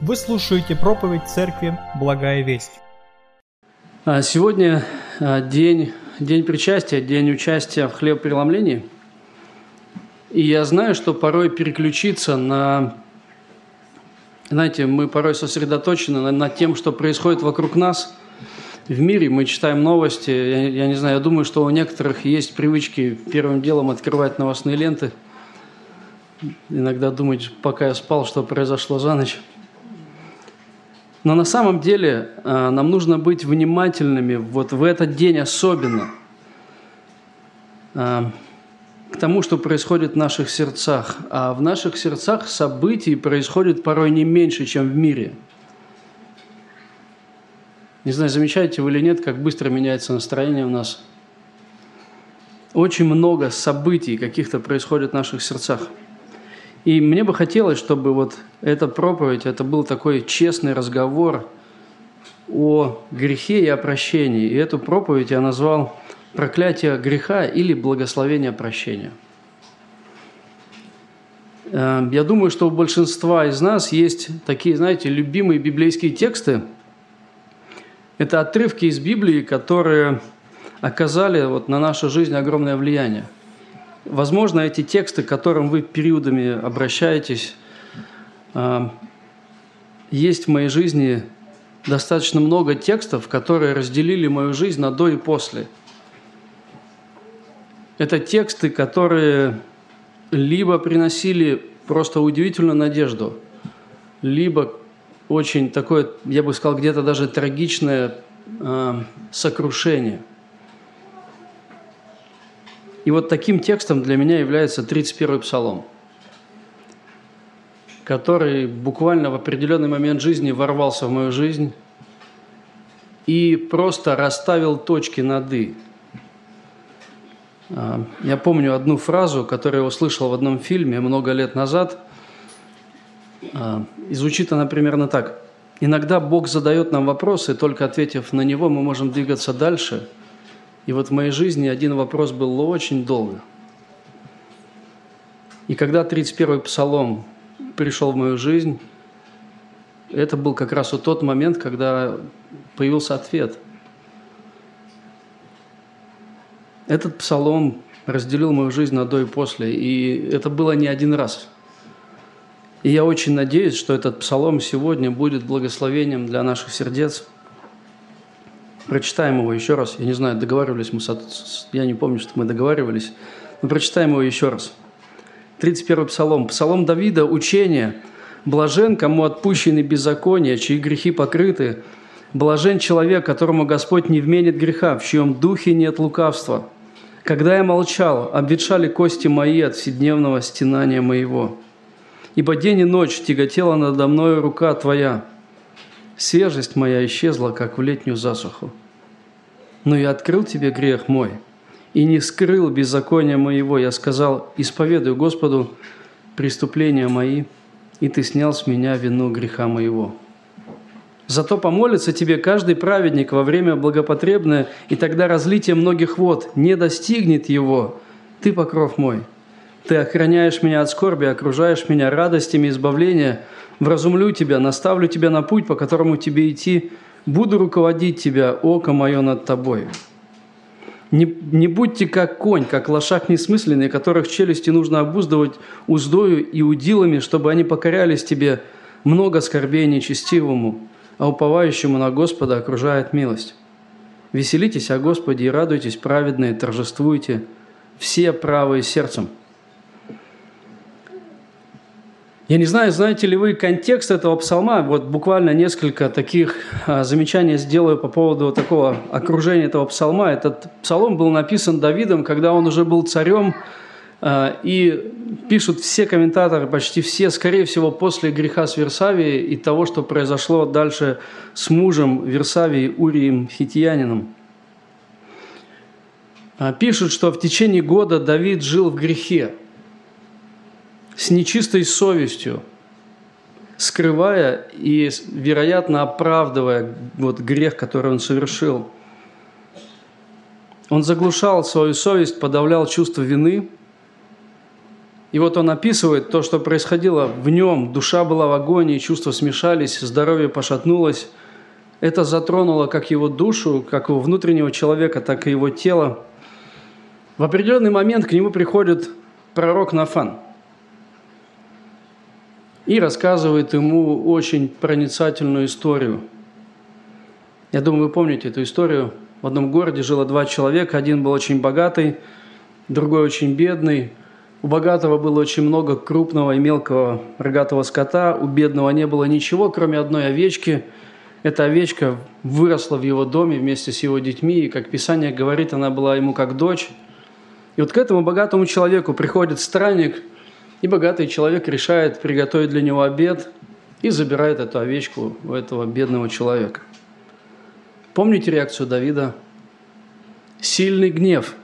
Вы слушаете проповедь Церкви «Благая весть». А Сегодня а, день, день причастия, день участия в хлебопреломлении. И я знаю, что порой переключиться на... Знаете, мы порой сосредоточены над, над тем, что происходит вокруг нас в мире. Мы читаем новости. Я, я не знаю, я думаю, что у некоторых есть привычки первым делом открывать новостные ленты. Иногда думать, пока я спал, что произошло за ночь. Но на самом деле э, нам нужно быть внимательными вот в этот день особенно э, к тому, что происходит в наших сердцах. А в наших сердцах событий происходит порой не меньше, чем в мире. Не знаю, замечаете вы или нет, как быстро меняется настроение у нас. Очень много событий каких-то происходит в наших сердцах – и мне бы хотелось, чтобы вот эта проповедь, это был такой честный разговор о грехе и о прощении. И эту проповедь я назвал «Проклятие греха» или «Благословение прощения». Э, я думаю, что у большинства из нас есть такие, знаете, любимые библейские тексты. Это отрывки из Библии, которые оказали вот на нашу жизнь огромное влияние – Возможно, эти тексты, к которым вы периодами обращаетесь, а, есть в моей жизни достаточно много текстов, которые разделили мою жизнь на до и после. Это тексты, которые либо приносили просто удивительную надежду, либо очень такое, я бы сказал, где-то даже трагичное э, сокрушение – и вот таким текстом для меня является 31-й псалом, который буквально в определенный момент жизни ворвался в мою жизнь и просто расставил точки над «и». А, я помню одну фразу, которую я услышал в одном фильме много лет назад. А, и звучит она примерно так. «Иногда Бог задает нам вопросы, только ответив на него, мы можем двигаться дальше – и вот в моей жизни один вопрос был очень долго. И когда 31-й псалом пришел в мою жизнь, это был как раз вот тот момент, когда появился ответ. Этот псалом разделил мою жизнь на до и после, и это было не один раз. И я очень надеюсь, что этот псалом сегодня будет благословением для наших сердец – Прочитаем его еще раз. Я не знаю, договаривались мы, с... я не помню, что мы договаривались, но прочитаем его еще раз. 31 псалом. Псалом Давида – учение. «Блажен, кому отпущены беззакония, чьи грехи покрыты. Блажен человек, которому Господь не вменит греха, в чьем духе нет лукавства. Когда я молчал, обветшали кости мои от вседневного стенания моего. Ибо день и ночь тяготела надо мною рука Твоя. Свежесть моя исчезла, как в летнюю засуху. Но я открыл тебе грех мой и не скрыл беззакония моего. Я сказал, исповедую Господу преступления мои, и ты снял с меня вину греха моего. Зато помолится тебе каждый праведник во время благопотребное, и тогда разлитие многих вод не достигнет его. Ты покров мой. Ты охраняешь меня от скорби, окружаешь меня радостями избавления – вразумлю тебя, наставлю тебя на путь, по которому тебе идти, буду руководить тебя, око мое над тобой. Не, не будьте как конь, как лошак несмысленный, которых челюсти нужно обуздывать уздою и удилами, чтобы они покорялись тебе, много скорбей нечестивому, а уповающему на Господа окружает милость. Веселитесь о Господе и радуйтесь, праведные, торжествуйте, все правые сердцем – я не знаю, знаете ли вы контекст этого псалма, вот буквально несколько таких а, замечаний сделаю по поводу такого окружения этого псалма. Этот псалом был написан Давидом, когда он уже был царем, а, и пишут все комментаторы, почти все, скорее всего, после греха с Версавией и того, что произошло дальше с мужем Версавии Урием Хитиянином. А, пишут, что в течение года Давид жил в грехе – с нечистой совестью, скрывая и, вероятно, оправдывая вот грех, который он совершил. Он заглушал свою совесть, подавлял чувство вины И вот он описывает то, что происходило в нем. Душа была в агонии, чувства смешались, здоровье пошатнулось. Это затронуло как его душу, как его внутреннего человека, так и его тело. В определенный момент к нему приходит пророк Нафан и рассказывает ему очень проницательную историю. Я думаю, вы помните эту историю. В одном городе жило два человека. Один был очень богатый, другой очень бедный. У богатого было очень много крупного и мелкого рогатого скота, у бедного не было ничего, кроме одной овечки. Эта овечка выросла в его доме вместе с его детьми, и, как Писание говорит, она была ему как дочь. И вот к этому богатому человеку приходит странник – и богатый человек решает приготовить для него обед и забирает эту овечку у этого бедного человека. Помните реакцию Давида? Сильный гнев.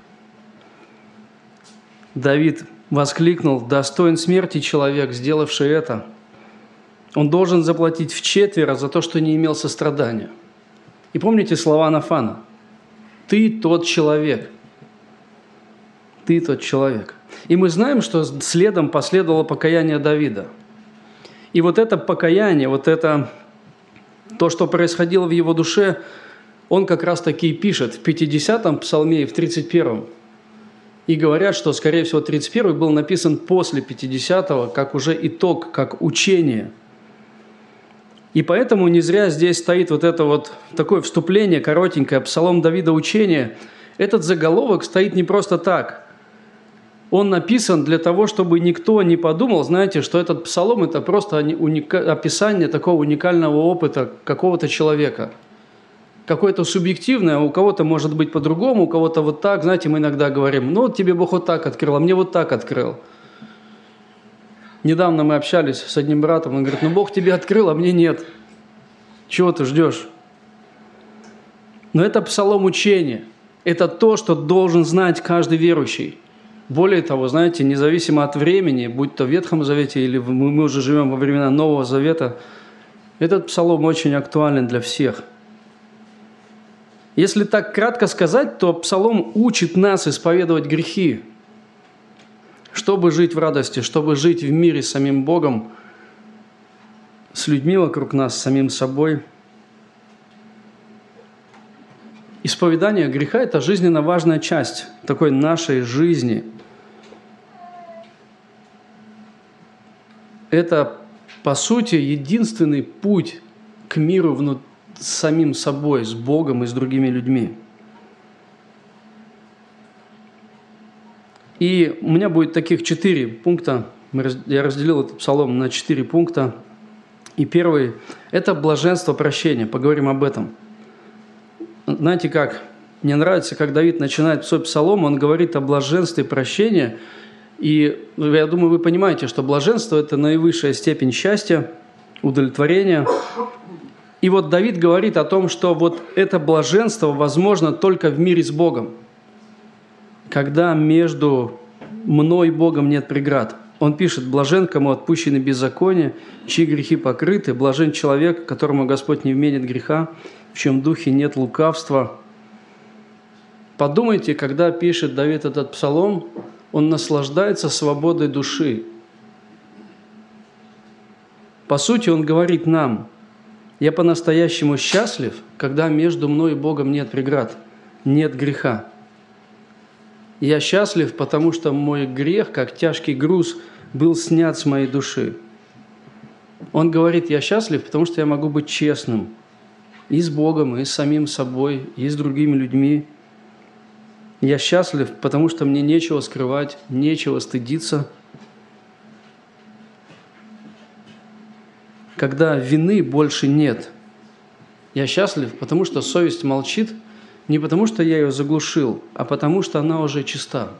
Давид воскликнул, достоин смерти человек, сделавший это. Он должен заплатить в четверо за то, что не имел сострадания. И помните слова Нафана? Ты тот человек. Ты тот человек. И мы знаем, что следом последовало покаяние Давида. И вот это покаяние, вот это то, что происходило в его душе, он как раз таки и пишет в 50-м псалме и в 31-м. И говорят, что, скорее всего, 31-й был написан после 50-го, как уже итог, как учение. И поэтому не зря здесь стоит вот это вот такое вступление коротенькое, псалом Давида учение. Этот заголовок стоит не просто так – он написан для того, чтобы никто не подумал, знаете, что этот псалом – это просто описание такого уникального опыта какого-то человека. Какое-то субъективное, у кого-то может быть по-другому, у кого-то вот так. Знаете, мы иногда говорим, ну, вот тебе Бог вот так открыл, а мне вот так открыл. Недавно мы общались с одним братом, он говорит, ну, Бог тебе открыл, а мне нет. Чего ты ждешь? Но это псалом учения. Это то, что должен знать каждый верующий – более того, знаете, независимо от времени, будь то в Ветхом Завете или мы уже живем во времена Нового Завета, этот псалом очень актуален для всех. Если так кратко сказать, то псалом учит нас исповедовать грехи, чтобы жить в радости, чтобы жить в мире с самим Богом, с людьми вокруг нас, с самим собой. Исповедание греха – это жизненно важная часть такой нашей жизни – это, по сути, единственный путь к миру внут... с самим собой, с Богом и с другими людьми. И у меня будет таких четыре пункта. Я разделил этот псалом на четыре пункта. И первый – это блаженство прощения. Поговорим об этом. Знаете как? Мне нравится, как Давид начинает свой псалом, он говорит о блаженстве прощения – и ну, я думаю, вы понимаете, что блаженство – это наивысшая степень счастья, удовлетворения. И вот Давид говорит о том, что вот это блаженство возможно только в мире с Богом, когда между мной и Богом нет преград. Он пишет, блажен, кому отпущены беззакония, чьи грехи покрыты, блажен человек, которому Господь не вменит греха, в чем духе нет лукавства. Подумайте, когда пишет Давид этот псалом, он наслаждается свободой души. По сути, он говорит нам, я по-настоящему счастлив, когда между мной и Богом нет преград, нет греха. Я счастлив, потому что мой грех, как тяжкий груз, был снят с моей души. Он говорит, я счастлив, потому что я могу быть честным и с Богом, и с самим собой, и с другими людьми – я счастлив, потому что мне нечего скрывать, нечего стыдиться. Когда вины больше нет, я счастлив, потому что совесть молчит, не потому что я ее заглушил, а потому что она уже чиста.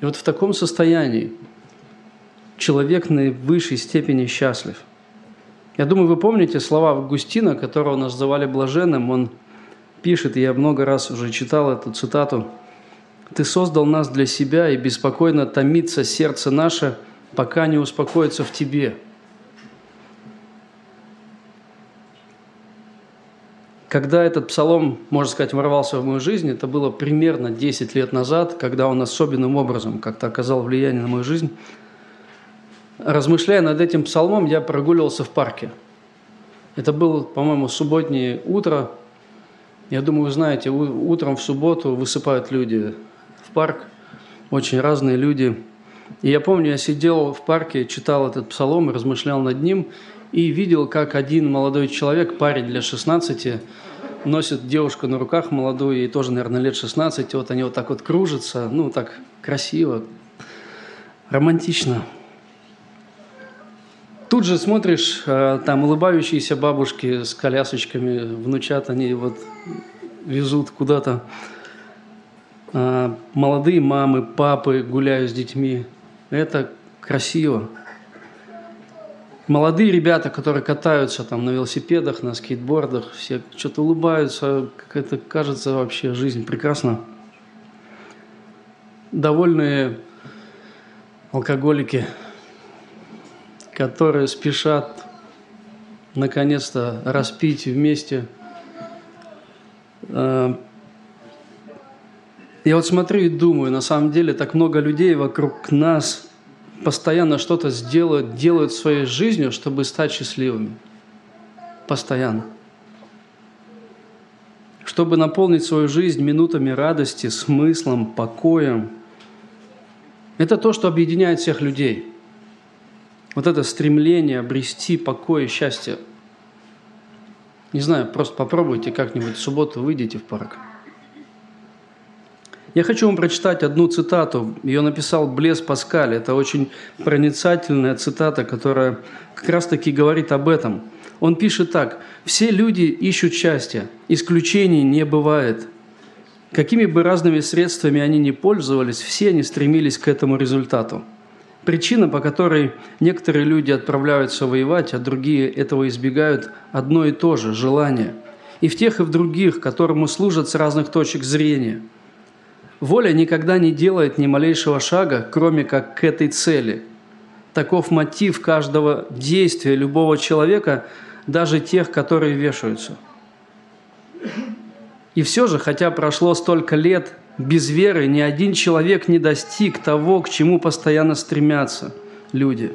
И вот в таком состоянии человек на высшей степени счастлив. Я думаю, вы помните слова Августина, которого называли блаженным. Он пишет, я много раз уже читал эту цитату, «Ты создал нас для себя, и беспокойно томится сердце наше, пока не успокоится в Тебе». Когда этот псалом, можно сказать, ворвался в мою жизнь, это было примерно 10 лет назад, когда он особенным образом как-то оказал влияние на мою жизнь. Размышляя над этим псалмом, я прогуливался в парке. Это было, по-моему, субботнее утро. Я думаю, вы знаете, утром в субботу высыпают люди в парк, очень разные люди. И я помню, я сидел в парке, читал этот псалом, размышлял над ним – и видел, как один молодой человек, парень для 16, носит девушку на руках молодую, ей тоже, наверное, лет 16, вот они вот так вот кружатся, ну, так красиво, романтично. Тут же смотришь, э, там улыбающиеся бабушки с колясочками, внучат, они вот везут куда-то. Э, молодые мамы, папы гуляют с детьми. Это красиво молодые ребята, которые катаются там на велосипедах, на скейтбордах, все что-то улыбаются, как это кажется вообще жизнь прекрасна. Довольные алкоголики, которые спешат наконец-то распить вместе. А, я вот смотрю и думаю, на самом деле так много людей вокруг нас – постоянно что-то сделают, делают своей жизнью, чтобы стать счастливыми. Постоянно. Чтобы наполнить свою жизнь минутами радости, смыслом, покоем. Это то, что объединяет всех людей. Вот это стремление обрести покой и счастье. Не знаю, просто попробуйте как-нибудь в субботу выйдите в парк – я хочу вам прочитать одну цитату. Ее написал Блес Паскаль. Это очень проницательная цитата, которая как раз-таки говорит об этом. Он пишет так. «Все люди ищут счастья. Исключений не бывает. Какими бы разными средствами они ни пользовались, все они стремились к этому результату. Причина, по которой некоторые люди отправляются воевать, а другие этого избегают, одно и то же – желание. И в тех, и в других, которому служат с разных точек зрения – Воля никогда не делает ни малейшего шага, кроме как к этой цели. Таков мотив каждого действия любого человека, даже тех, которые вешаются. И все же, хотя прошло столько лет, без веры ни один человек не достиг того, к чему постоянно стремятся люди.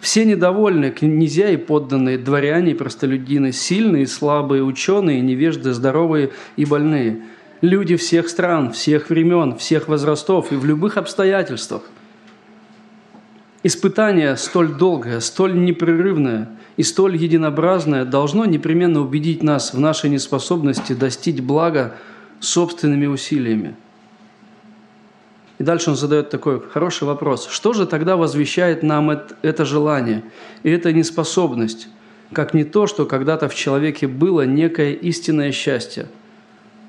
Все недовольны, князья и подданные, дворяне и простолюдины, сильные и слабые, ученые, невежды, здоровые и больные – люди всех стран, всех времен, всех возрастов и в любых обстоятельствах. Испытание столь долгое, столь непрерывное и столь единообразное должно непременно убедить нас в нашей неспособности достичь блага собственными усилиями. И дальше он задает такой хороший вопрос. Что же тогда возвещает нам это желание и эта неспособность, как не то, что когда-то в человеке было некое истинное счастье –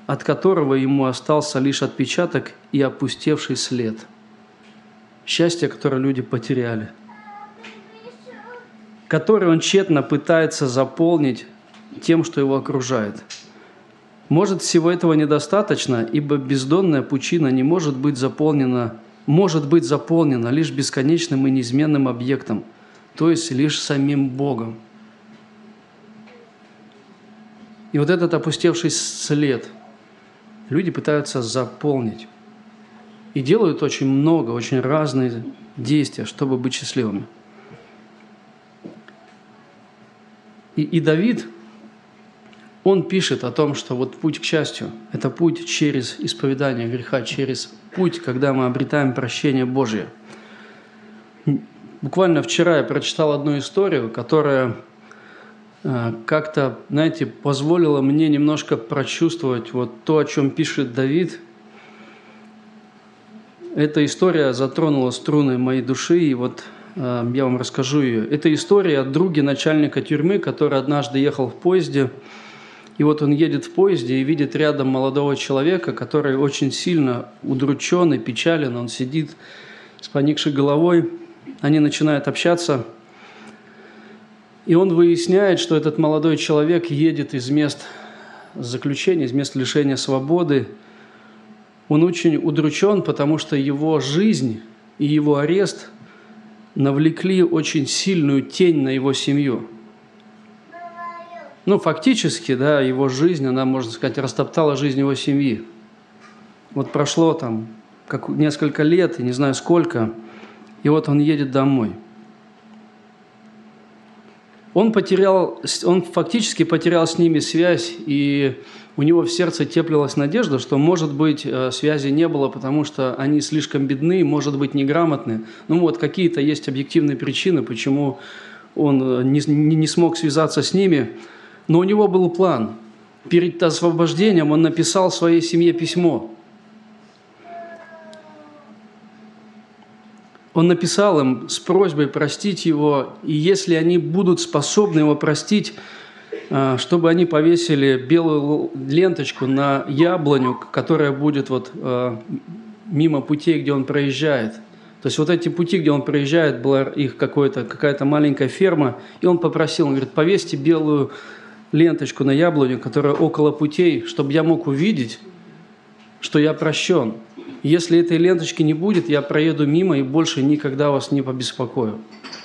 от которого ему остался лишь отпечаток и опустевший след. Счастье, которое люди потеряли, которое он тщетно пытается заполнить тем, что его окружает. Может, всего этого недостаточно, ибо бездонная пучина не может быть заполнена, может быть заполнена лишь бесконечным и неизменным объектом, то есть лишь самим Богом. И вот этот опустевший след – люди пытаются заполнить. И делают очень много, очень разные действия, чтобы быть счастливыми. И, и Давид, он пишет о том, что вот путь к счастью – это путь через исповедание греха, через путь, когда мы обретаем прощение Божие. Буквально вчера я прочитал одну историю, которая Э, как-то, знаете, позволило мне немножко прочувствовать вот то, о чем пишет Давид. Эта история затронула струны моей души, и вот э, я вам расскажу ее. Это история о друге начальника тюрьмы, который однажды ехал в поезде, и вот он едет в поезде и видит рядом молодого человека, который очень сильно удручен и печален, он сидит с поникшей головой, они начинают общаться – и он выясняет, что этот молодой человек едет из мест заключения, из мест лишения свободы. Он очень удручен, потому что его жизнь и его арест навлекли очень сильную тень на его семью. Ну, фактически, да, его жизнь, она, можно сказать, растоптала жизнь его семьи. Вот прошло там как несколько лет, и не знаю сколько, и вот он едет домой. Он потерял, он фактически потерял с ними связь, и у него в сердце теплилась надежда, что, может быть, э, связи не было, потому что они слишком бедны, может быть, неграмотны. Ну вот какие-то есть объективные причины, почему он э, не, не, не смог связаться с ними. Но у него был план. Перед освобождением он написал своей семье письмо. Он написал им с просьбой простить его, и если они будут способны его простить, а, чтобы они повесили белую ленточку на яблоню, которая будет вот а, мимо путей, где он проезжает. То есть вот эти пути, где он проезжает, была их какая-то маленькая ферма, и он попросил, он говорит, повесьте белую ленточку на яблоню, которая около путей, чтобы я мог увидеть, что я прощен. Если этой ленточки не будет, я проеду мимо и больше никогда вас не побеспокою.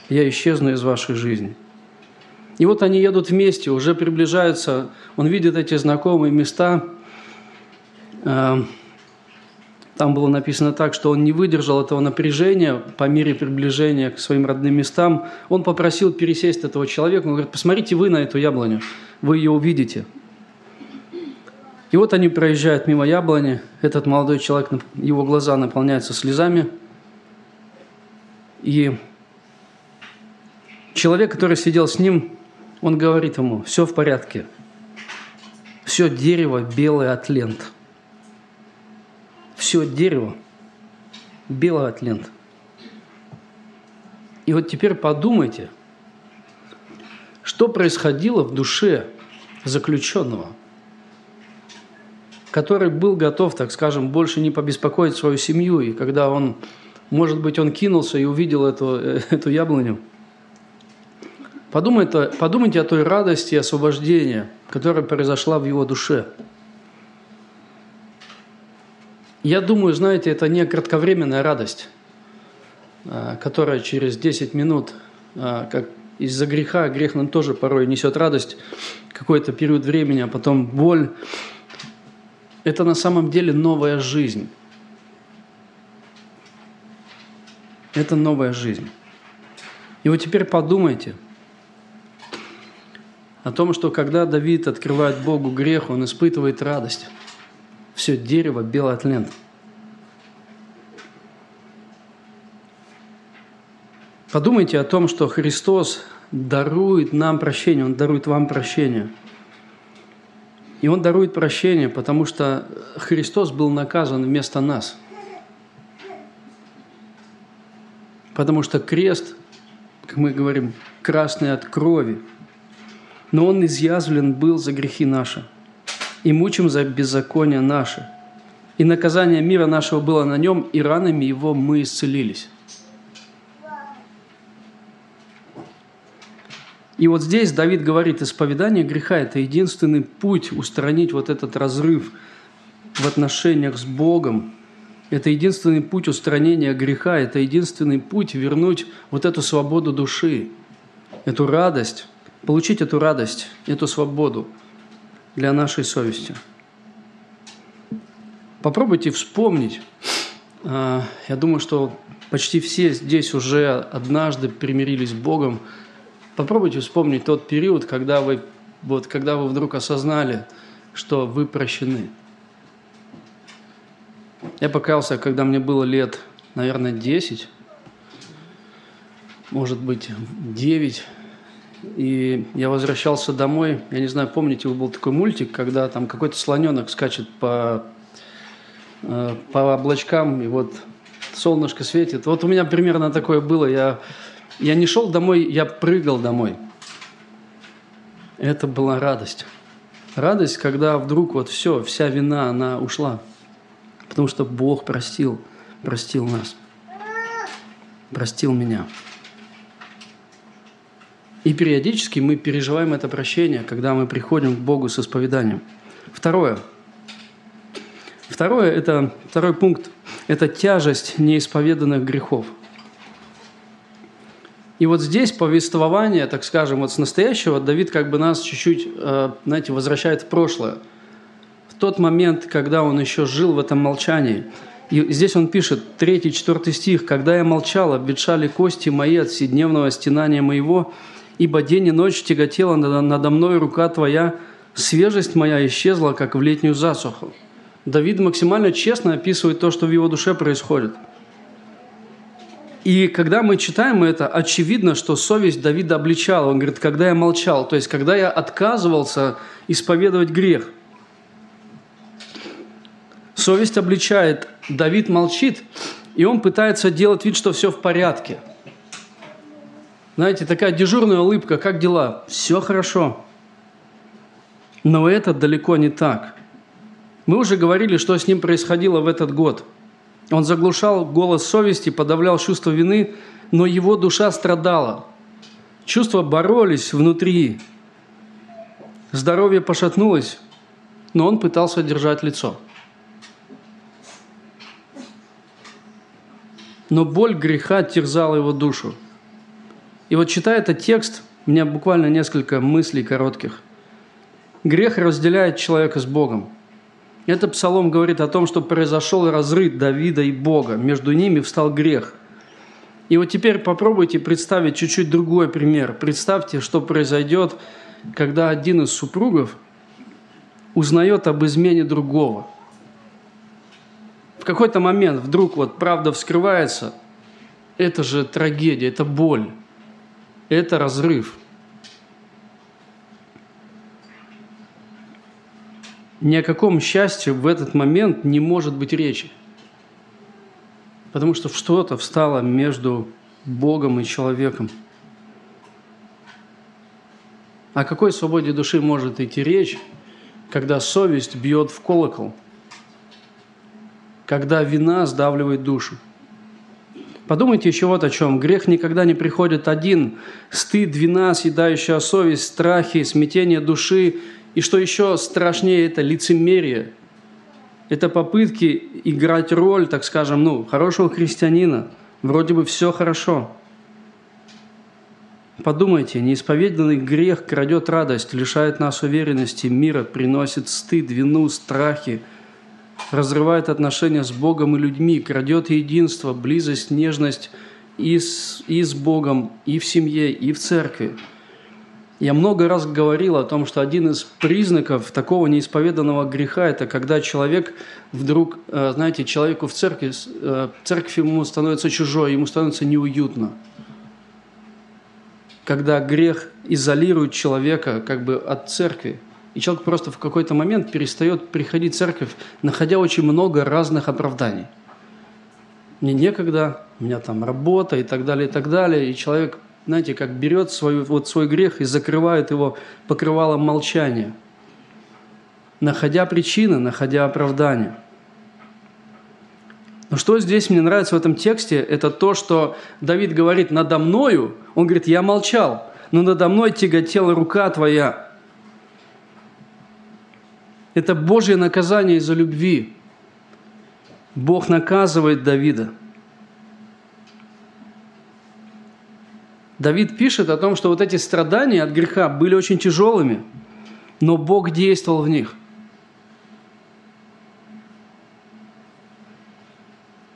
Я исчезну из вашей жизни. И вот они едут вместе, уже приближаются, он видит эти знакомые места. Там было написано так, что он не выдержал этого напряжения по мере приближения к своим родным местам. Он попросил пересесть этого человека. Он говорит, посмотрите вы на эту яблоню, вы ее увидите. И вот они проезжают мимо яблони. Этот молодой человек, его глаза наполняются слезами. И человек, который сидел с ним, он говорит ему, все в порядке. Все дерево белое от лент. Все дерево белое от. И вот теперь подумайте, что происходило в душе заключенного – который был готов, так скажем, больше не побеспокоить свою семью. И когда он, может быть, он кинулся и увидел эту, э, эту яблоню, подумайте, подумайте о той радости и освобождении, которая произошла в его душе. Я думаю, знаете, это не кратковременная радость, а, которая через 10 минут, а, как из-за греха, грех нам тоже порой несет радость, какой-то период времени, а потом боль, это на самом деле новая жизнь. Это новая жизнь. И вот теперь подумайте о том, что когда Давид открывает Богу грех, он испытывает радость. Все дерево белое от. Подумайте о том, что Христос дарует нам прощение, Он дарует вам прощение – и Он дарует прощение, потому что Христос был наказан вместо нас. Потому что крест, как мы говорим, красный от крови. Но Он изъязвлен был за грехи наши. И мучим за беззаконие наше. И наказание мира нашего было на нем, и ранами его мы исцелились. И вот здесь Давид говорит, исповедание греха – это единственный путь устранить вот этот разрыв в отношениях с Богом. Это единственный путь устранения греха, это единственный путь вернуть вот эту свободу души, эту радость, получить эту радость, эту свободу для нашей совести. Попробуйте вспомнить. А, я думаю, что почти все здесь уже однажды примирились с Богом – Попробуйте вспомнить тот период, когда вы, вот, когда вы вдруг осознали, что вы прощены. Я покаялся, когда мне было лет, наверное, 10, может быть, 9. И я возвращался домой. Я не знаю, помните, был такой мультик, когда там какой-то слоненок скачет по, э, по облачкам, и вот солнышко светит. Вот у меня примерно такое было. Я я не шел домой, я прыгал домой. Это была радость. Радость, когда вдруг вот все, вся вина, она ушла. Потому что Бог простил, простил нас. Простил меня. И периодически мы переживаем это прощение, когда мы приходим к Богу с исповеданием. Второе. Второе – это второй пункт – это тяжесть неисповеданных грехов – И вот здесь повествование, так скажем, вот с настоящего Давид как бы нас чуть-чуть, э, знаете, возвращает в прошлое. В тот момент, когда он еще жил в этом молчании. И здесь он пишет, 3-4 стих, «Когда я молчал, обветшали кости мои от вседневного стенания моего, ибо день и ночь тяготела надо мной рука Твоя, свежесть моя исчезла, как в летнюю засуху». Давид максимально честно описывает то, что в его душе происходит – и когда мы читаем это, очевидно, что совесть Давида обличала. Он говорит, когда я молчал, то есть когда я отказывался исповедовать грех. Совесть обличает. Давид молчит, и он пытается делать вид, что все в порядке. Знаете, такая дежурная улыбка, как дела? Все хорошо. Но это далеко не так. Мы уже говорили, что с ним происходило в этот год – он заглушал голос совести, подавлял чувство вины, но его душа страдала. Чувства боролись внутри. Здоровье пошатнулось, но он пытался держать лицо. Но боль греха терзала его душу. И вот читая этот текст, у меня буквально несколько мыслей коротких. Грех разделяет человека с Богом – этот псалом говорит о том, что произошел разрыв Давида и Бога. Между ними встал грех. И вот теперь попробуйте представить чуть-чуть другой пример. Представьте, что произойдет, когда один из супругов узнает об измене другого. В какой-то момент вдруг вот правда вскрывается. Это же трагедия, это боль, это разрыв – ни о каком счастье в этот момент не может быть речи. Потому что что-то встало между Богом и человеком. О какой свободе души может идти речь, когда совесть бьет в колокол, когда вина сдавливает душу? Подумайте еще вот о чем. Грех никогда не приходит один. Стыд, вина, съедающая совесть, страхи, смятение души и что еще страшнее, это лицемерие. Это попытки играть роль, так скажем, ну, хорошего христианина. Вроде бы все хорошо. Подумайте, неисповеданный грех крадет радость, лишает нас уверенности, мира, приносит стыд, вину, страхи, разрывает отношения с Богом и людьми, крадет единство, близость, нежность и с, и с Богом, и в семье, и в церкви. Я много раз говорил о том, что один из признаков такого неисповеданного греха – это когда человек вдруг, э, знаете, человеку в церкви, э, церковь ему становится чужой, ему становится неуютно. Когда грех изолирует человека как бы от церкви, и человек просто в какой-то момент перестает приходить в церковь, находя очень много разных оправданий. Мне некогда, у меня там работа и так далее, и так далее, и человек знаете, как берет свой, вот свой грех и закрывает его покрывалом молчания, находя причины, находя оправдания. Но что здесь мне нравится в этом тексте, это то, что Давид говорит «надо мною», он говорит «я молчал, но надо мной тяготела рука твоя». Это Божье наказание из-за любви. Бог наказывает Давида – Давид пишет о том, что вот эти страдания от греха были очень тяжелыми, но Бог действовал в них.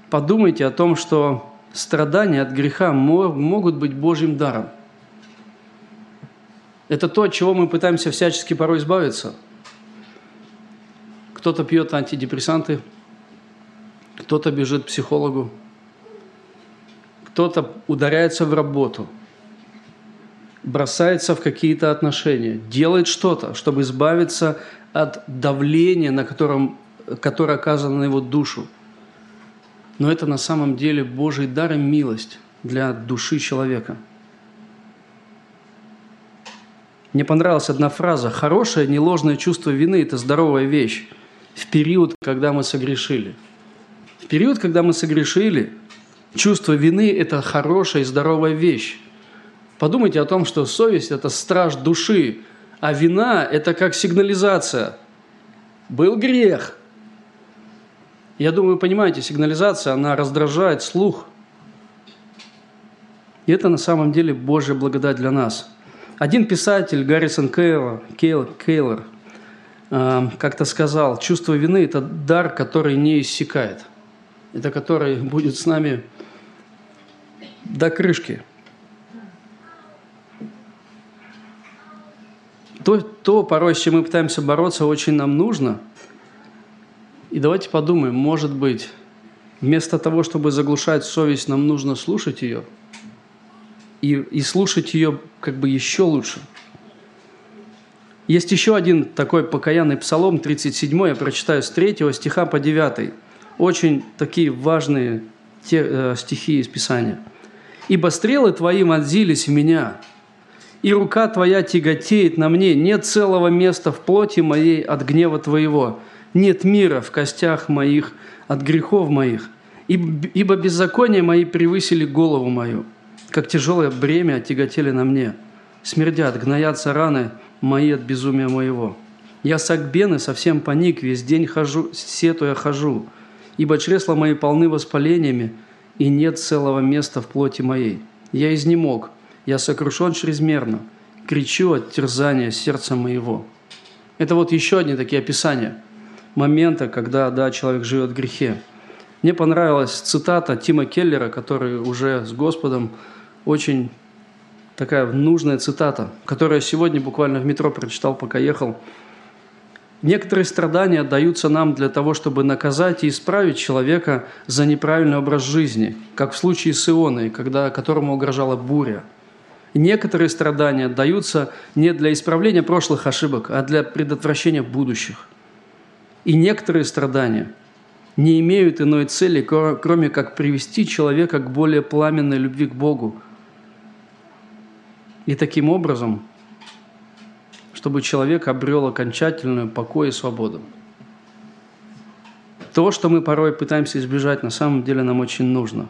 Подумайте о том, что страдания от греха могут быть Божьим даром. Это то, от чего мы пытаемся всячески порой избавиться. Кто-то пьет антидепрессанты, кто-то бежит к психологу, кто-то ударяется в работу – бросается в какие-то отношения, делает что-то, чтобы избавиться от давления, на котором, которое оказано на его душу. Но это на самом деле Божий дар и милость для души человека. Мне понравилась одна фраза. Хорошее, неложное чувство вины – это здоровая вещь в период, когда мы согрешили. В период, когда мы согрешили, чувство вины – это хорошая и здоровая вещь. Подумайте о том, что совесть – это страж души, а вина – это как сигнализация. Был грех. Я думаю, вы понимаете, сигнализация, она раздражает слух. И это на самом деле Божья благодать для нас. Один писатель, Гаррисон Кейлор, Кейл, Кейлор, как-то сказал, чувство вины – это дар, который не иссякает. Это который будет с нами до крышки. То, то порой, с чем мы пытаемся бороться, очень нам нужно. И давайте подумаем, может быть, вместо того, чтобы заглушать совесть, нам нужно слушать ее – и, и слушать ее как бы еще лучше. Есть еще один такой покаянный псалом, 37 я прочитаю с 3 стиха по 9. Очень такие важные те, э, стихи из Писания. «Ибо стрелы твои вонзились в меня, и рука твоя тяготеет на мне, нет целого места в плоти моей от гнева твоего, нет мира в костях моих от грехов моих, ибо, беззакония мои превысили голову мою» как тяжелое бремя тяготели на мне. Смердят, гноятся раны мои от безумия моего. Я сагбены совсем паник, весь день хожу, сетуя хожу, ибо чресла мои полны воспалениями, и нет целого места в плоти моей. Я изнемог, я сокрушен чрезмерно, кричу от терзания сердца моего». Это вот еще одни такие описания момента, когда да, человек живет в грехе. Мне понравилась цитата Тима Келлера, который уже с Господом очень такая нужная цитата, которую я сегодня буквально в метро прочитал, пока ехал. Некоторые страдания даются нам для того, чтобы наказать и исправить человека за неправильный образ жизни, как в случае с Ионой, когда, которому угрожала буря. Некоторые страдания даются не для исправления прошлых ошибок, а для предотвращения будущих. И некоторые страдания не имеют иной цели, кроме как привести человека к более пламенной любви к Богу – и таким образом, чтобы человек обрел окончательную покой и свободу. То, что мы порой пытаемся избежать, на самом деле нам очень нужно.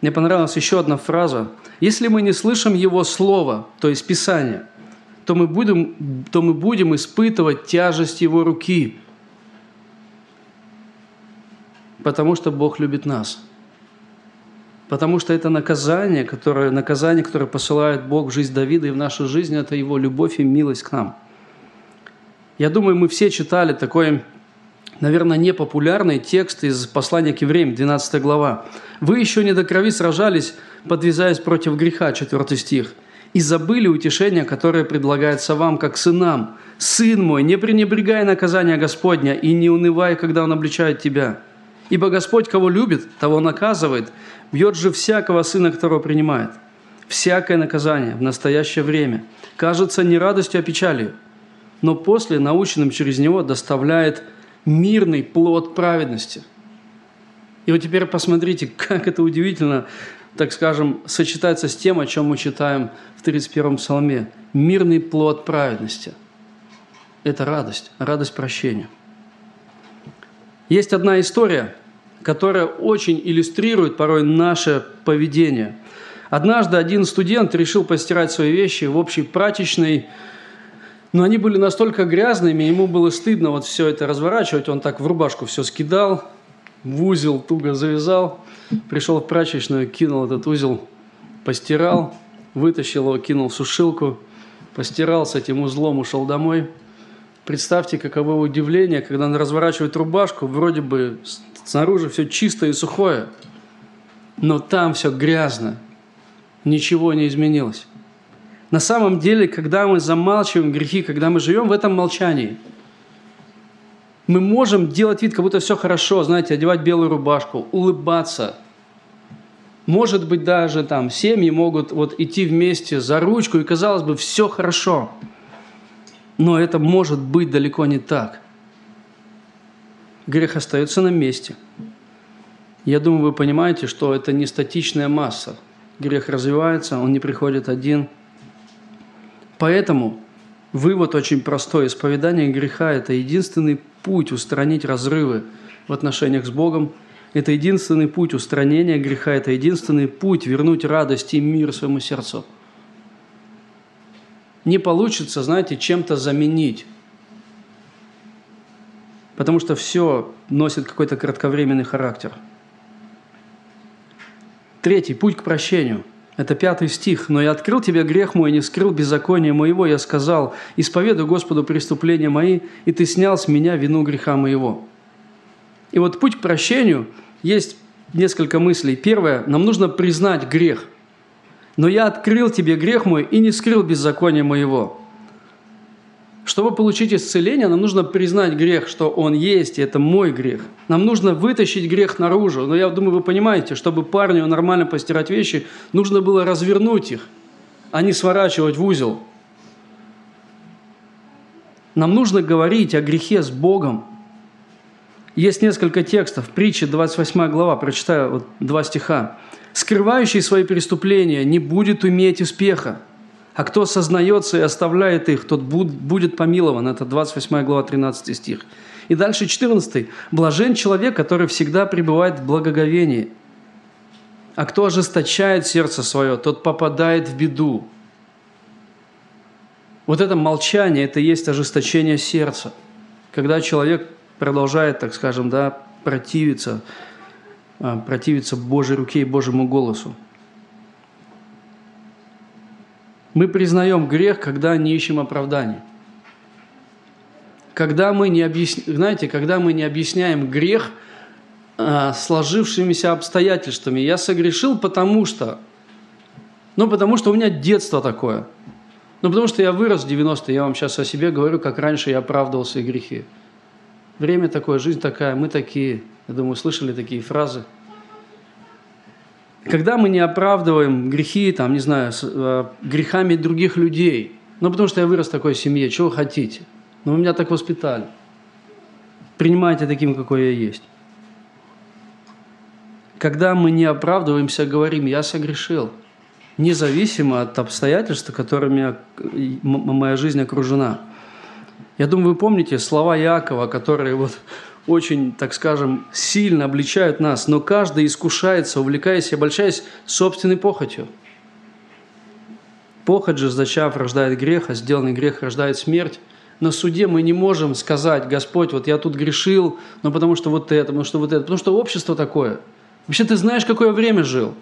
Мне понравилась еще одна фраза. Если мы не слышим Его Слова, то есть Писания, то мы будем, то мы будем испытывать тяжесть Его руки, потому что Бог любит нас – Потому что это наказание, которое, наказание, которое посылает Бог в жизнь Давида и в нашу жизнь, это его любовь и милость к нам. Я думаю, мы все читали такой, наверное, непопулярный текст из послания к евреям, 12 глава. «Вы еще не до крови сражались, подвязаясь против греха», 4 стих, «и забыли утешение, которое предлагается вам, как сынам. Сын мой, не пренебрегай наказания Господня и не унывай, когда Он обличает тебя». Ибо Господь, кого любит, того наказывает, бьет же всякого сына, которого принимает. Всякое наказание в настоящее время кажется не радостью, а печалью, но после, наученным через него, доставляет мирный плод праведности. И вот теперь посмотрите, как это удивительно, так скажем, сочетается с тем, о чем мы читаем в 31-м псалме. Мирный плод праведности. Это радость, радость прощения. Есть одна история, которая очень иллюстрирует порой наше поведение. Однажды один студент решил постирать свои вещи в общей прачечной, но они были настолько грязными, ему было стыдно вот все это разворачивать. Он так в рубашку все скидал, в узел туго завязал, пришел в прачечную, кинул этот узел, постирал, вытащил его, кинул в сушилку, постирал с этим узлом, ушел домой. Представьте, каково удивление, когда он разворачивает рубашку, вроде бы Снаружи все чистое и сухое, но там все грязно. Ничего не изменилось. На самом деле, когда мы замалчиваем грехи, когда мы живем в этом молчании, мы можем делать вид, как будто все хорошо, знаете, одевать белую рубашку, улыбаться. Может быть, даже там семьи могут вот идти вместе за ручку, и казалось бы, все хорошо. Но это может быть далеко не так – грех остается на месте. Я думаю, вы понимаете, что это не статичная масса. Грех развивается, он не приходит один. Поэтому вывод очень простой. Исповедание греха – это единственный путь устранить разрывы в отношениях с Богом. Это единственный путь устранения греха, это единственный путь вернуть радость и мир своему сердцу. Не получится, знаете, чем-то заменить потому что все носит какой-то кратковременный характер. Третий – путь к прощению. Это пятый стих. «Но я открыл тебе грех мой, не скрыл беззаконие моего. Я сказал, исповедуй Господу преступления мои, и ты снял с меня вину греха моего». И вот путь к прощению есть несколько мыслей. Первое – нам нужно признать грех. «Но я открыл тебе грех мой и не скрыл беззаконие моего». Чтобы получить исцеление, нам нужно признать грех, что он есть, и это мой грех. Нам нужно вытащить грех наружу. Но я думаю, вы понимаете, чтобы парню нормально постирать вещи, нужно было развернуть их, а не сворачивать в узел. Нам нужно говорить о грехе с Богом. Есть несколько текстов. Притча, 28 глава, прочитаю вот два стиха. «Скрывающий свои преступления не будет иметь успеха, а кто сознается и оставляет их, тот будет помилован. Это 28 глава, 13 стих. И дальше 14. «Блажен человек, который всегда пребывает в благоговении. А кто ожесточает сердце свое, тот попадает в беду». Вот это молчание, это и есть ожесточение сердца. Когда человек продолжает, так скажем, да, противиться, а, противиться Божьей руке и Божьему голосу. Мы признаем грех, когда не ищем оправдания. Когда мы не объясняем, знаете, когда мы не объясняем грех а, сложившимися обстоятельствами. Я согрешил, потому что... Ну, потому что у меня детство такое. Ну, потому что я вырос в 90-е, я вам сейчас о себе говорю, как раньше я оправдывал свои грехи. Время такое, жизнь такая, мы такие. Я думаю, слышали такие фразы – когда мы не оправдываем грехи, там, не знаю, с, э, грехами других людей, ну, потому что я вырос в такой семье, чего вы хотите? Ну, меня так воспитали. Принимайте таким, какой я есть. Когда мы не оправдываемся, говорим, я согрешил, независимо от обстоятельств, которыми моя жизнь окружена. Я думаю, вы помните слова Якова, которые вот очень, так скажем, сильно обличают нас, но каждый искушается, увлекаясь и обольщаясь собственной похотью. Похоть же, зачав, рождает грех, а сделанный грех рождает смерть. На суде мы не можем сказать, Господь, вот я тут грешил, но потому что вот это, потому что вот это, потому что общество такое. Вообще ты знаешь, какое время жил?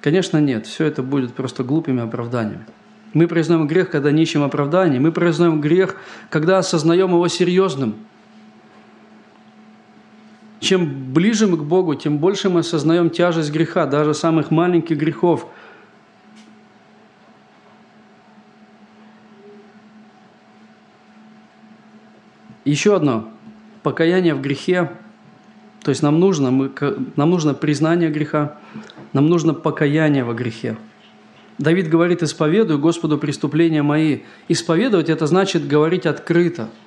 Конечно, нет. Все это будет просто глупыми оправданиями. Мы признаем грех, когда не ищем оправданий. Мы признаем грех, когда осознаем его серьезным – чем ближе мы к Богу, тем больше мы осознаем тяжесть греха, даже самых маленьких грехов. Еще одно. Покаяние в грехе. То есть нам нужно, мы, нам нужно признание греха, нам нужно покаяние во грехе. Давид говорит, исповедую Господу преступления мои. Исповедовать – это значит говорить открыто –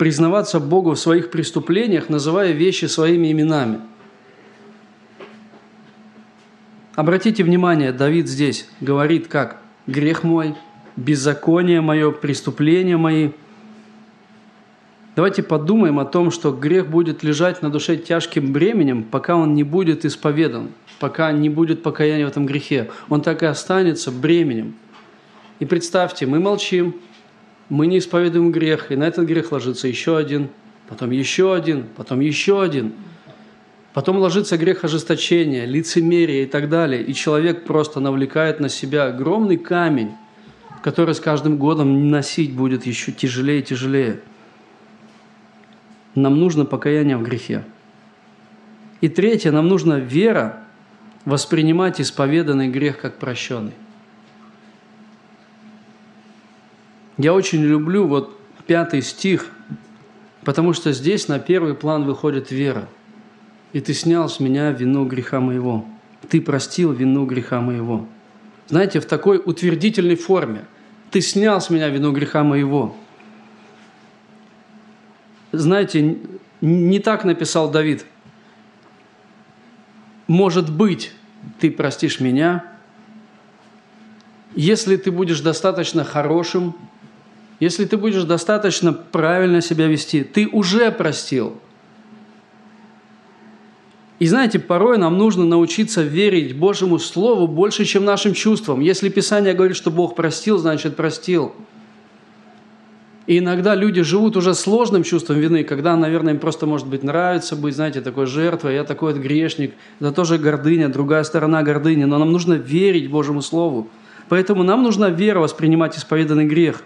признаваться Богу в своих преступлениях, называя вещи своими именами. Обратите внимание, Давид здесь говорит как «грех мой», «беззаконие мое», «преступления мои». Давайте подумаем о том, что грех будет лежать на душе тяжким бременем, пока он не будет исповедан, пока не будет покаяния в этом грехе. Он так и останется бременем. И представьте, мы молчим, мы не исповедуем грех, и на этот грех ложится еще один, потом еще один, потом еще один. Потом ложится грех ожесточения, лицемерия и так далее. И человек просто навлекает на себя огромный камень, который с каждым годом носить будет еще тяжелее и тяжелее. Нам нужно покаяние в грехе. И третье, нам нужна вера воспринимать исповеданный грех как прощенный. Я очень люблю вот пятый стих, потому что здесь на первый план выходит вера. «И ты снял с меня вину греха моего». Ты простил вину греха моего. Знаете, в такой утвердительной форме. Ты снял с меня вину греха моего. Знаете, не так написал Давид. Может быть, ты простишь меня, если ты будешь достаточно хорошим, если ты будешь достаточно правильно себя вести, ты уже простил. И знаете, порой нам нужно научиться верить Божьему Слову больше, чем нашим чувствам. Если Писание говорит, что Бог простил, значит простил. И иногда люди живут уже сложным чувством вины, когда, наверное, им просто, может быть, нравится быть, знаете, такой жертвой, я такой вот грешник. Это тоже гордыня, другая сторона гордыни. Но нам нужно верить Божьему Слову. Поэтому нам нужна вера воспринимать исповеданный грех.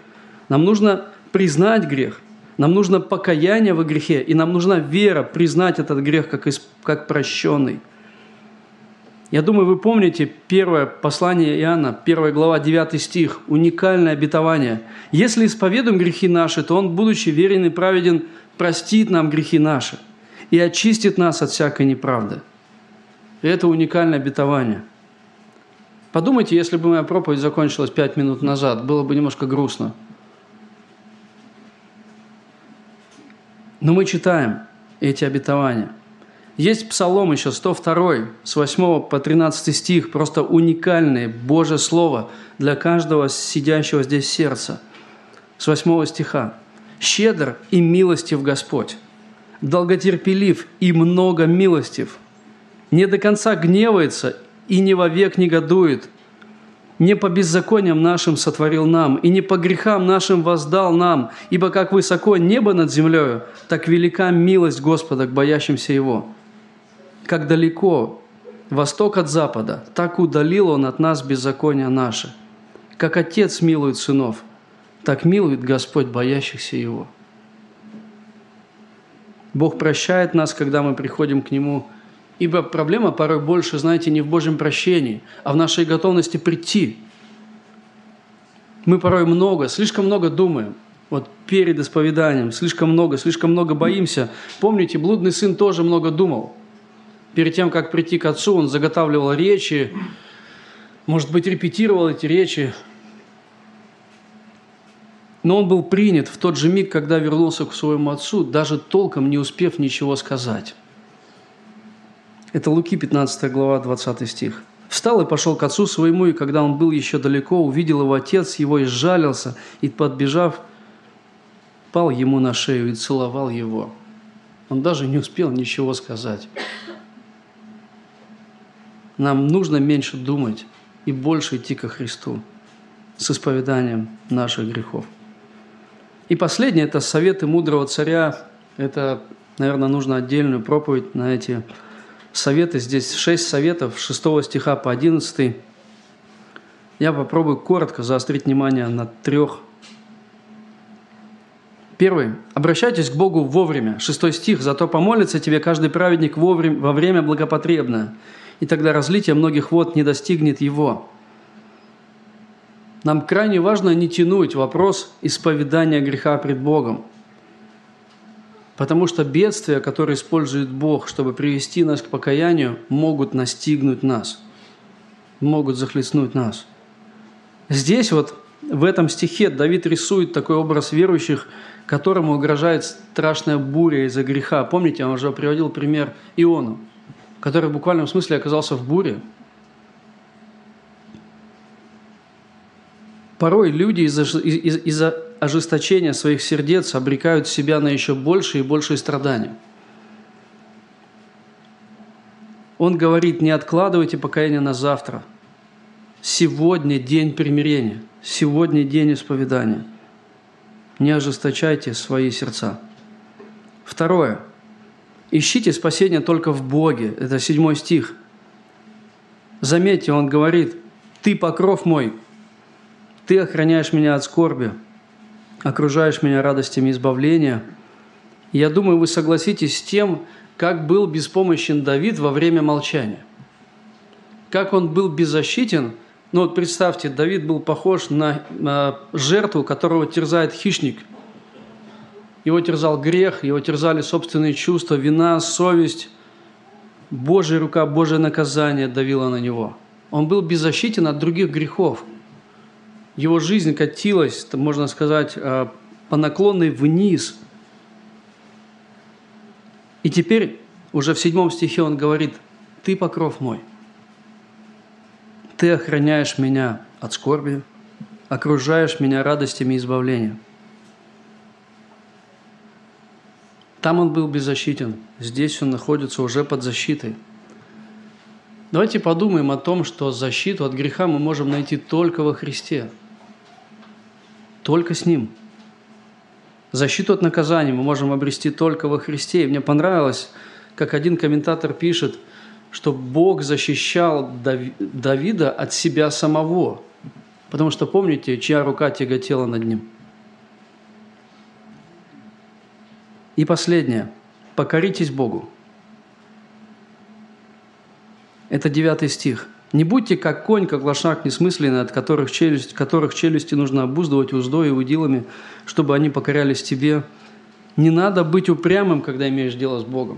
Нам нужно признать грех. Нам нужно покаяние во грехе, и нам нужна вера признать этот грех как, как прощенный. Я думаю, вы помните первое послание Иоанна, первая глава, 9 стих, уникальное обетование. «Если исповедуем грехи наши, то Он, будучи верен и праведен, простит нам грехи наши и очистит нас от всякой неправды». И это уникальное обетование. Подумайте, если бы моя проповедь закончилась пять минут назад, было бы немножко грустно. Но мы читаем эти обетования – есть псалом еще 102, с 8 по 13 стих, просто уникальное Божье Слово для каждого сидящего здесь сердца. С 8 стиха. «Щедр и милостив Господь, долготерпелив и много милостив, не до конца гневается и не вовек негодует, не по беззакониям нашим сотворил нам, и не по грехам нашим воздал нам, ибо как высоко небо над землею, так велика милость Господа к боящимся Его» как далеко восток от запада, так удалил Он от нас беззакония наше. Как Отец милует сынов, так милует Господь боящихся Его. Бог прощает нас, когда мы приходим к Нему, ибо проблема порой больше, знаете, не в Божьем прощении, а в нашей готовности прийти. Мы порой много, слишком много думаем, вот перед исповеданием, слишком много, слишком много боимся. Помните, блудный сын тоже много думал – перед тем, как прийти к отцу, он заготавливал речи, может быть, репетировал эти речи. Но он был принят в тот же миг, когда вернулся к своему отцу, даже толком не успев ничего сказать. Это Луки, 15 глава, 20 стих. «Встал и пошел к отцу своему, и когда он был еще далеко, увидел его отец, его и сжалился, и, подбежав, пал ему на шею и целовал его». Он даже не успел ничего сказать. Нам нужно меньше думать и больше идти ко Христу с исповеданием наших грехов. И последнее – это советы мудрого царя. Это, наверное, нужно отдельную проповедь на эти советы. Здесь шесть советов, 6 стиха по 11. Я попробую коротко заострить внимание на трех. Первый. Обращайтесь к Богу вовремя. Шестой стих. «Зато помолится тебе каждый праведник вовремя, во время благопотребное, и тогда разлитие многих вод не достигнет его. Нам крайне важно не тянуть вопрос исповедания греха пред Богом. Потому что бедствия, которые использует Бог, чтобы привести нас к покаянию, могут настигнуть нас, могут захлестнуть нас. Здесь вот в этом стихе Давид рисует такой образ верующих, которому угрожает страшная буря из-за греха. Помните, он уже приводил пример Иону – который в буквальном смысле оказался в буре. Порой люди из-за из, из ожесточения своих сердец обрекают себя на еще больше и большие страдания. Он говорит, не откладывайте покаяние на завтра. Сегодня день примирения, сегодня день исповедания. Не ожесточайте свои сердца. Второе – Ищите спасение только в Боге. Это седьмой стих. Заметьте, он говорит, «Ты покров мой, ты охраняешь меня от скорби, окружаешь меня радостями избавления». я думаю, вы согласитесь с тем, как был беспомощен Давид во время молчания. Как он был беззащитен. Ну вот представьте, Давид был похож на, на жертву, которого терзает хищник – его терзал грех, его терзали собственные чувства, вина, совесть. Божья рука, Божье наказание давило на него. Он был беззащитен от других грехов. Его жизнь катилась, можно сказать, э, по наклонной вниз. И теперь уже в седьмом стихе он говорит, «Ты покров мой, ты охраняешь меня от скорби, окружаешь меня радостями избавления». Там он был беззащитен, здесь он находится уже под защитой. Давайте подумаем о том, что защиту от греха мы можем найти только во Христе. Только с Ним. Защиту от наказания мы можем обрести только во Христе. И мне понравилось, как один комментатор пишет, что Бог защищал Давида от себя самого. Потому что помните, чья рука тяготела над ним? И последнее. Покоритесь Богу. Это девятый стих. Не будьте как конь, как лошак несмысленный, от которых, челюсть, которых челюсти нужно обуздывать уздой и удилами, чтобы они покорялись тебе. Не надо быть упрямым, когда имеешь дело с Богом.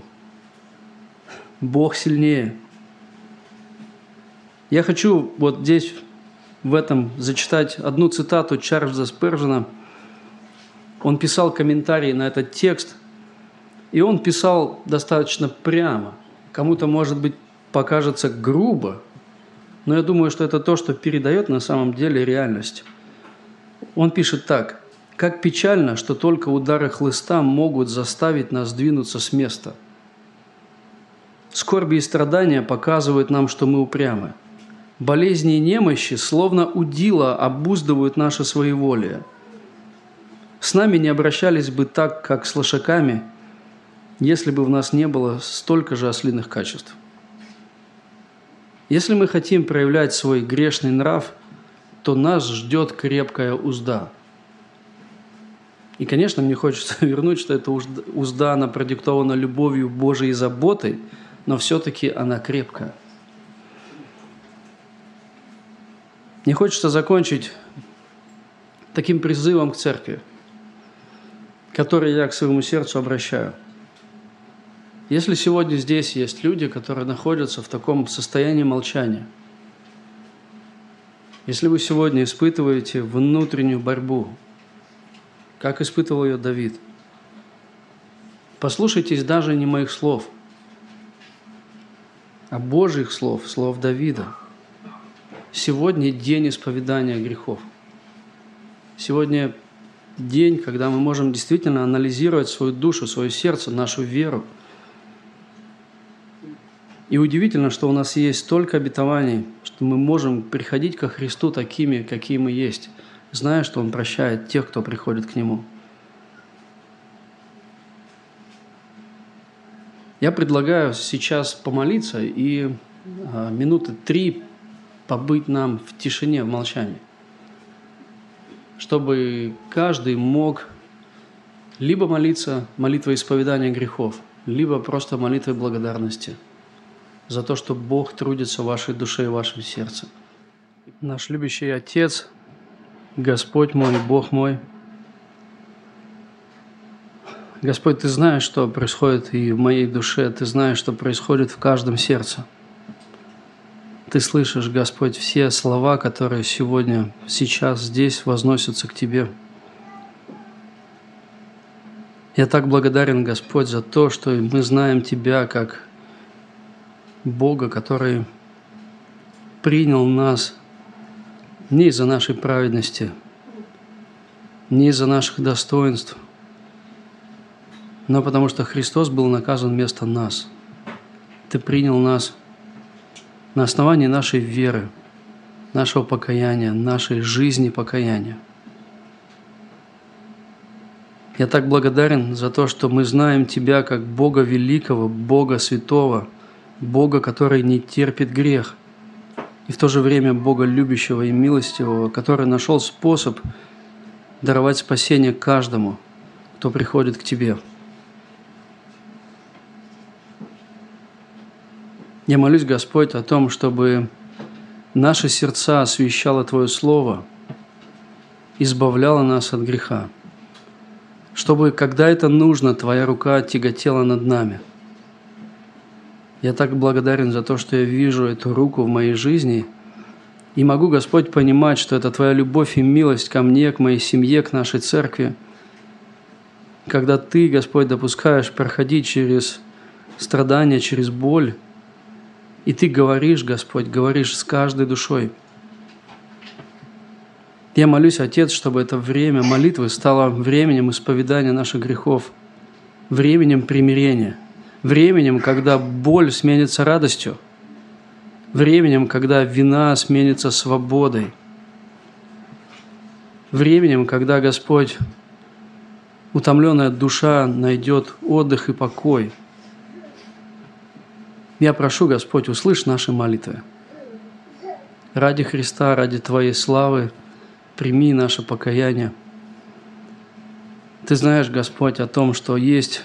Бог сильнее. Я хочу вот здесь, в этом, зачитать одну цитату Чарльза Спержина. Он писал комментарий на этот текст, и он писал достаточно прямо. Кому-то, может быть, покажется грубо, но я думаю, что это то, что передает на самом деле реальность. Он пишет так. «Как печально, что только удары хлыста могут заставить нас двинуться с места. Скорби и страдания показывают нам, что мы упрямы. Болезни и немощи, словно удила, обуздывают наше своеволие. С нами не обращались бы так, как с лошаками, если бы в нас не было столько же ослиных качеств. Если мы хотим проявлять свой грешный нрав, то нас ждет крепкая узда. И, конечно, мне хочется вернуть, что эта узда, она продиктована любовью Божией заботой, но все-таки она крепкая. Мне хочется закончить таким призывом к церкви, который я к своему сердцу обращаю – если сегодня здесь есть люди, которые находятся в таком состоянии молчания, если вы сегодня испытываете внутреннюю борьбу, как испытывал ее Давид, послушайтесь даже не моих слов, а Божьих слов, слов Давида. Сегодня день исповедания грехов. Сегодня день, когда мы можем действительно анализировать свою душу, свое сердце, нашу веру – и удивительно, что у нас есть столько обетований, что мы можем приходить ко Христу такими, какие мы есть, зная, что Он прощает тех, кто приходит к Нему. Я предлагаю сейчас помолиться и а, минуты три побыть нам в тишине, в молчании, чтобы каждый мог либо молиться молитвой исповедания грехов, либо просто молитвой благодарности – за то, что Бог трудится в вашей душе и в вашем сердце. Наш любящий Отец, Господь мой, Бог мой, Господь, Ты знаешь, что происходит и в моей душе, Ты знаешь, что происходит в каждом сердце. Ты слышишь, Господь, все слова, которые сегодня, сейчас, здесь возносятся к Тебе. Я так благодарен, Господь, за то, что мы знаем Тебя как Бога, который принял нас не из-за нашей праведности, не из-за наших достоинств, но потому что Христос был наказан вместо нас. Ты принял нас на основании нашей веры, нашего покаяния, нашей жизни покаяния. Я так благодарен за то, что мы знаем Тебя как Бога Великого, Бога Святого – Бога, который не терпит грех, и в то же время Бога любящего и милостивого, который нашел способ даровать спасение каждому, кто приходит к Тебе. Я молюсь, Господь, о том, чтобы наши сердца освещало Твое Слово, избавляло нас от греха, чтобы, когда это нужно, Твоя рука тяготела над нами – я так благодарен за то, что я вижу эту руку в моей жизни и могу, Господь, понимать, что это Твоя любовь и милость ко мне, к моей семье, к нашей церкви. Когда Ты, Господь, допускаешь проходить через страдания, через боль, и Ты говоришь, Господь, говоришь с каждой душой. Я молюсь, Отец, чтобы это время молитвы стало временем исповедания наших грехов, временем примирения – временем, когда боль сменится радостью, временем, когда вина сменится свободой, временем, когда Господь утомленная душа найдет отдых и покой. Я прошу, Господь, услышь наши молитвы. Ради Христа, ради Твоей славы, прими наше покаяние. Ты знаешь, Господь, о том, что есть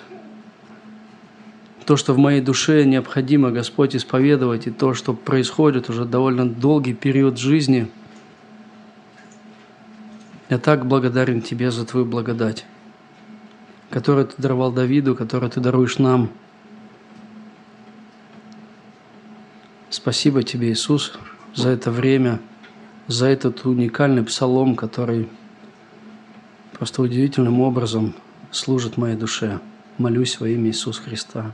то, что в моей душе необходимо, Господь, исповедовать, и то, что происходит уже довольно долгий период жизни. Я так благодарен Тебе за Твою благодать, которую Ты даровал Давиду, которую Ты даруешь нам. Спасибо Тебе, Иисус, за это время, за этот уникальный псалом, который просто удивительным образом служит моей душе. Молюсь во имя Иисуса Христа.